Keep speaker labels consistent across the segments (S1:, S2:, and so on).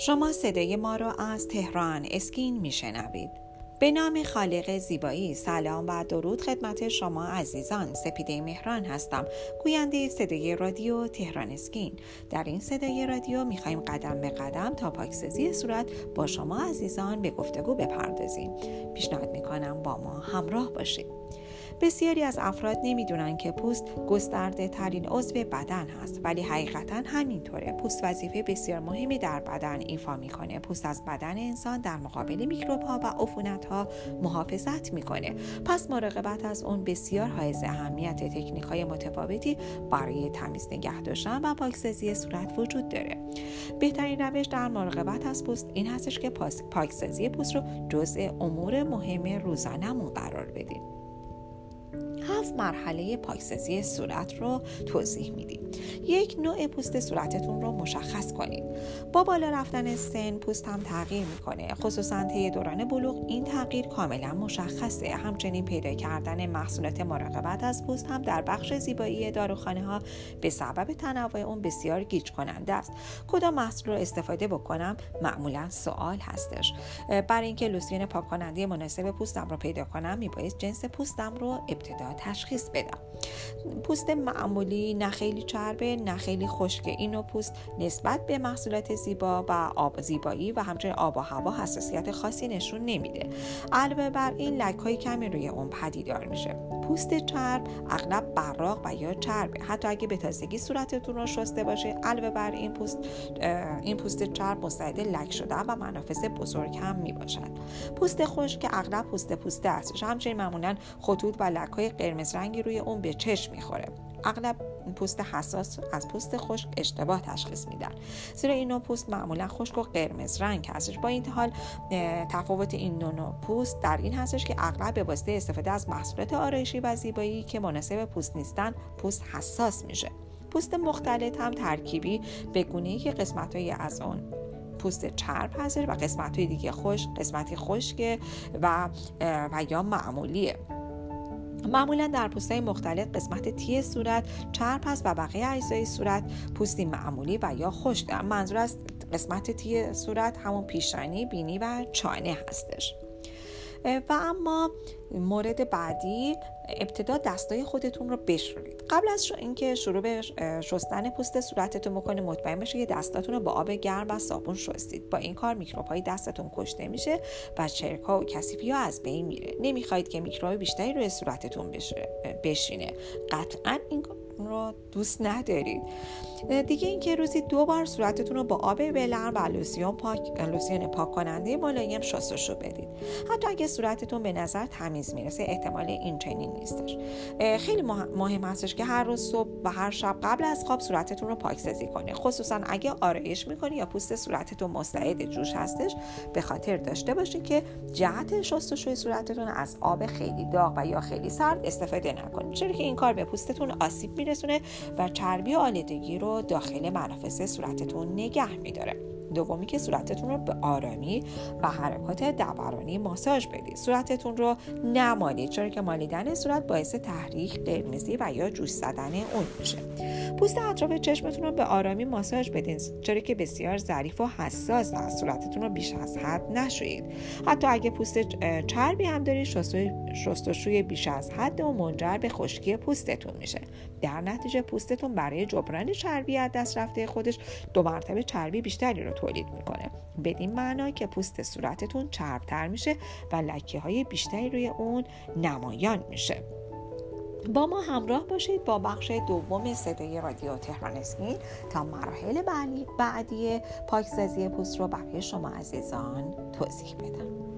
S1: شما صدای ما را از تهران اسکین میشنوید. به نام خالق زیبایی سلام و درود خدمت شما عزیزان. سپیده مهران هستم. گوینده صدای رادیو تهران اسکین. در این صدای رادیو می‌خوایم قدم به قدم تا پاکسازی صورت با شما عزیزان به گفتگو بپردازیم. پیشنهاد می‌کنم با ما همراه باشید. بسیاری از افراد نمی‌دونن که پوست گسترده ترین عضو بدن هست ولی حقیقتا همینطوره. پوست وظیفه بسیار مهمی در بدن ایفا می‌کنه. پوست از بدن انسان در مقابل میکروب ها و عفونت ها محافظت می‌کنه. پس مراقبت از اون بسیار حائز اهمیت تکنیک های متفاوتی برای تمیز نگه داشتن و پاکسازی صورت وجود داره. بهترین روش در مراقبت از پوست این هستش که پاکسازی پوست رو جزء امور مهم روزانهمون قرار بدیم. هفت مرحله پاکسازی صورت رو توضیح میدیم. یک نوع پوست صورتتون رو مشخص کنید با بالا رفتن سن پوست هم تغییر می‌کنه. خصوصا طی دوران بلوغ این تغییر کاملا مشخصه. همچنین پیدا کردن محصولات مراقبت از پوست هم در بخش زیبایی داروخانه ها به سبب تنوع اون بسیار گیج کننده است. کدام محصول رو استفاده بکنم؟ معمولا سوال هستش. برای اینکه لوسیون پاک کننده مناسب پوستم رو پیدا کنم میبایست جنس پوستم رو ابتدا تشخیص بدم. پوست معمولی نه خیلی چربه نه خیلی خشکه اینو پوست نسبت به محصولات زیبا و آب زیبایی و همچنین آب و هوا حساسیت خاصی نشون نمیده. علاوه بر این لک های کمی روی اون پدیدار میشه. پوست چرب اغلب براق و یا چربه. حتی اگه به تازگی صورتتون رو شسته باشه علاوه بر این پوست این پوست چرب مستعد لک شده و منافذ بزرگ هم می باشد پوست خشک اغلب پوست پوسته است. همچنین معمولا خطوط و لک های قرمز رنگی روی اون به چشم می‌خوره. اغلب پوست حساس از پوست خشک اشتباه تشخیص میدن. زیرا این نوع پوست معمولا خشک و قرمز رنگ هستش. با این حال تفاوت این دو نوع پوست در این هستش که اغلب به واسطه استفاده از محصولات آرایشی و زیبایی که مناسب پوست نیستن پوست حساس میشه. پوست مختلط هم ترکیبی به گونه که قسمت از اون پوست چرب هستش و قسمت های دیگه خشک قسمتی خشک و و یا معمولیه. معمولا در های مختلف قسمت تی صورت چرب هست و بقیه اجزای صورت پوستی معمولی و یا خشک. منظور از قسمت تی صورت همون پیشانی بینی و چانه هستش. و اما مورد بعدی ابتدا دستای خودتون رو بشورید. قبل از اینکه شروع به شستن پوست صورتتون بکنید مطمئن بشه که دستاتون رو با آب گرم و صابون شستید. با این کار میکروب های دستتون کشته میشه و چرکا و کثیفی ها از بین میره. نمی‌خواهید که میکروب بیشتری روی صورتتون بشینه. قطعا این رو دوست ندارید. دیگه اینکه روزی دو بار صورتتون رو با آب بلرم و لوسیون پاک لوسیون پاک کننده ملایم شستشو بدید. حتی اگه صورتتون به نظر تمیز می‌رسه احتمال این چنین نیستش. خیلی مهم هستش که هر روز صبح و هر شب قبل از خواب صورتتون رو پاکسازی کنید. خصوصا اگه آرایش می‌کنی یا پوست صورتتون مستعد جوش هستش به خاطر داشته باشید که جهت شستشوی صورتتون از آب خیلی داغ و یا خیلی سرد استفاده نکنید. چرا که این کار به پوستتون آسیب میرسونه و چربی و آلودگی رو داخل منافذ صورتتون نگه میداره. دومی که صورتتون رو به آرامی و حرکات دورانی ماساژ بدید. صورتتون رو نمالید چرا که مالیدن صورت باعث تحریک قرمزی و یا جوش زدن اون میشه. پوست اطراف چشمتون رو به آرامی ماساژ بدین چرا که بسیار ظریف و حساس است. صورتتون رو بیش از حد نشویید. حتی اگه پوست چربی هم دارید شستشوی بیش از حد و منجر به خشکی پوستتون میشه. در نتیجه پوستتون برای جبران چربی از دست رفته خودش دو مرتبه چربی بیشتری رو تولید می‌کنه. بدین معنا که پوست صورتتون چربتر میشه و لکه های بیشتری روی اون نمایان میشه. با ما همراه باشید با بخش دوم صدای رادیو تهران اسکین تا مراحل بعدی پاکسازی پوست رو برای شما عزیزان توضیح بدم.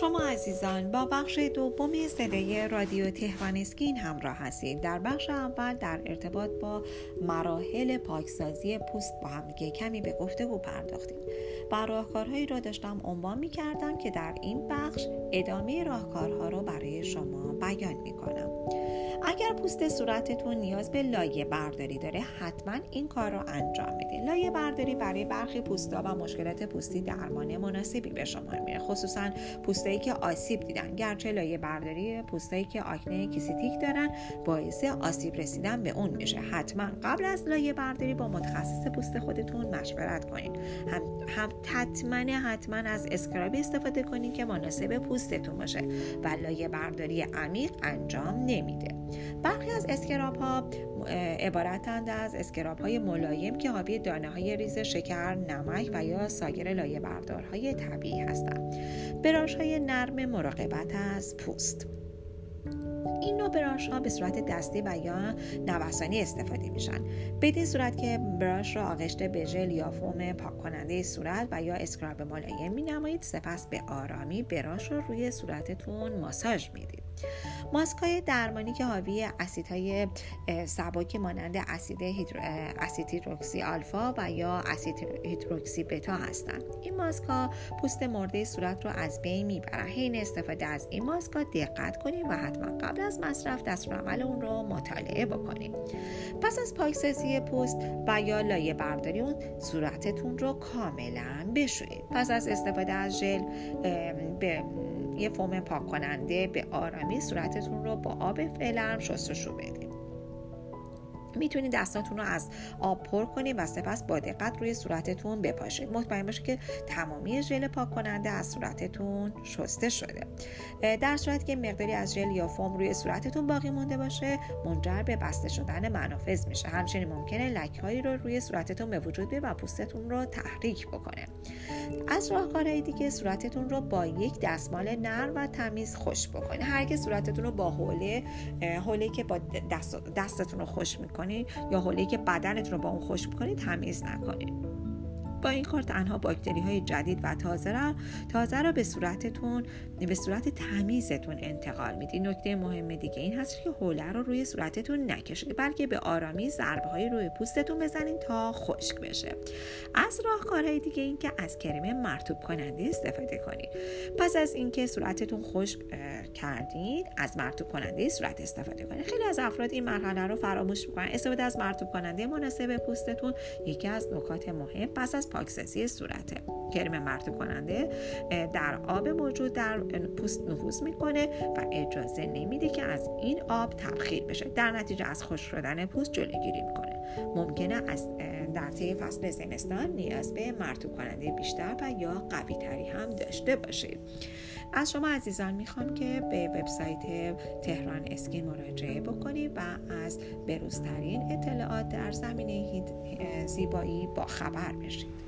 S1: شما عزیزان با بخش دوم صدای رادیو تهران اسکین همراه هستید. در بخش اول در ارتباط با مراحل پاکسازی پوست با هم کمی به گفتگو پرداختیم. و راهکارهایی را داشتم عنوان می کردم که در این بخش ادامه راهکارها را برای شما بیان می کنم اگر پوست صورتتون نیاز به لایه برداری داره حتما این کار رو انجام بده. لایه برداری برای برخی پوستا و مشکلات پوستی درمان مناسبی به شما میره خصوصا پوستایی که آسیب دیدن. گرچه لایه برداری پوستایی که آکنه کیستیک دارن باعث آسیب رسیدن به اون میشه. حتما قبل از لایه برداری با متخصص پوست خودتون مشورت کنید هم, هم حتما حتما از اسکرابی استفاده کنید که مناسب پوستتون باشه و لایه برداری عمیق انجام نمیده. برخی از اسکراب ها عبارتند از اسکراب های ملایم که حاوی دانه های ریز شکر، نمک و یا سایر لایه بردارهای طبیعی هستند. براش های نرم مراقبت از پوست. این نوع براش ها به صورت دستی و یا نوسانی استفاده میشن. بدین صورت که براش را آغشته به ژل یا فوم پاک کننده صورت و یا اسکراب ملایم می نمایید سپس به آرامی براش را روی صورتتون ماساژ می‌دید. ماسک های درمانی که حاوی اسیدهای سبک مانند اسید اسید هیدروکسی آلفا و یا اسید هیدروکسی بتا هستند. این ماسک ها پوست مرده صورت رو از بین می‌برن. حین استفاده از این ماسک ها دقت کنید و حتما قبل از مصرف عمل اون رو مطالعه بکنید. پس از پاکسازی پوست و یا لایه برداری اون صورتتون رو کاملا بشویید. پس از استفاده از ژل به یه فوم پاک کننده به آرامی صورتتون رو با آب فلرم شستشو بدید می‌تونید دستاتون رو از آب پر کنید و سپس با دقت روی صورتتون بپاشید مطمئن باشید که تمامی ژل پاک کننده از صورتتون شسته شده. در صورتی که مقداری از ژل یا فوم روی صورتتون باقی مونده باشه منجر به بسته شدن منافذ میشه. همچنین ممکنه لکهایی رو روی صورتتون به وجود بیاره و پوستتون رو تحریک بکنه. از راهکارهای دیگه صورتتون رو با یک دستمال نرم و تمیز خوش بکنید. هرگز صورتتون رو با حوله حوله که با دست دستتون رو خوش می‌کنه یا حوله که بدنتون رو با اون خوش می‌کنید تمیز نکنید با این کار تنها باکتری های جدید و تازه را تازه را به صورتتون به صورت تمیزتون انتقال می‌دید. نکته مهم دیگه این هست که حوله رو روی صورتتون نکشید بلکه به آرامی ضربه های روی پوستتون بزنید تا خشک بشه. از راهکارهای دیگه این که از کرم مرتوب کننده استفاده کنید. پس از اینکه صورتتون خشک کردید از مرتوب کننده صورت استفاده کنید. خیلی از افراد این مرحله رو فراموش می‌کنن. استفاده از مرتوب کننده مناسب پوستتون یکی از نکات مهم. پس از پاکسازی صورته. کرم مرتوب کننده در آب موجود در پوست نفوذ می‌کنه و اجازه نمیده که از این آب تبخیر بشه. در نتیجه از خشک شدن پوست جلوگیری می‌کنه. ممکنه از در طی فصل زمستان نیاز به مرتوب کننده بیشتر و یا قوی تری هم داشته باشید. از شما عزیزان می‌خوام که به وبسایت تهران اسکین مراجعه بکنید و از بروزترین اطلاعات در زمینه زیبایی با خبر بشید.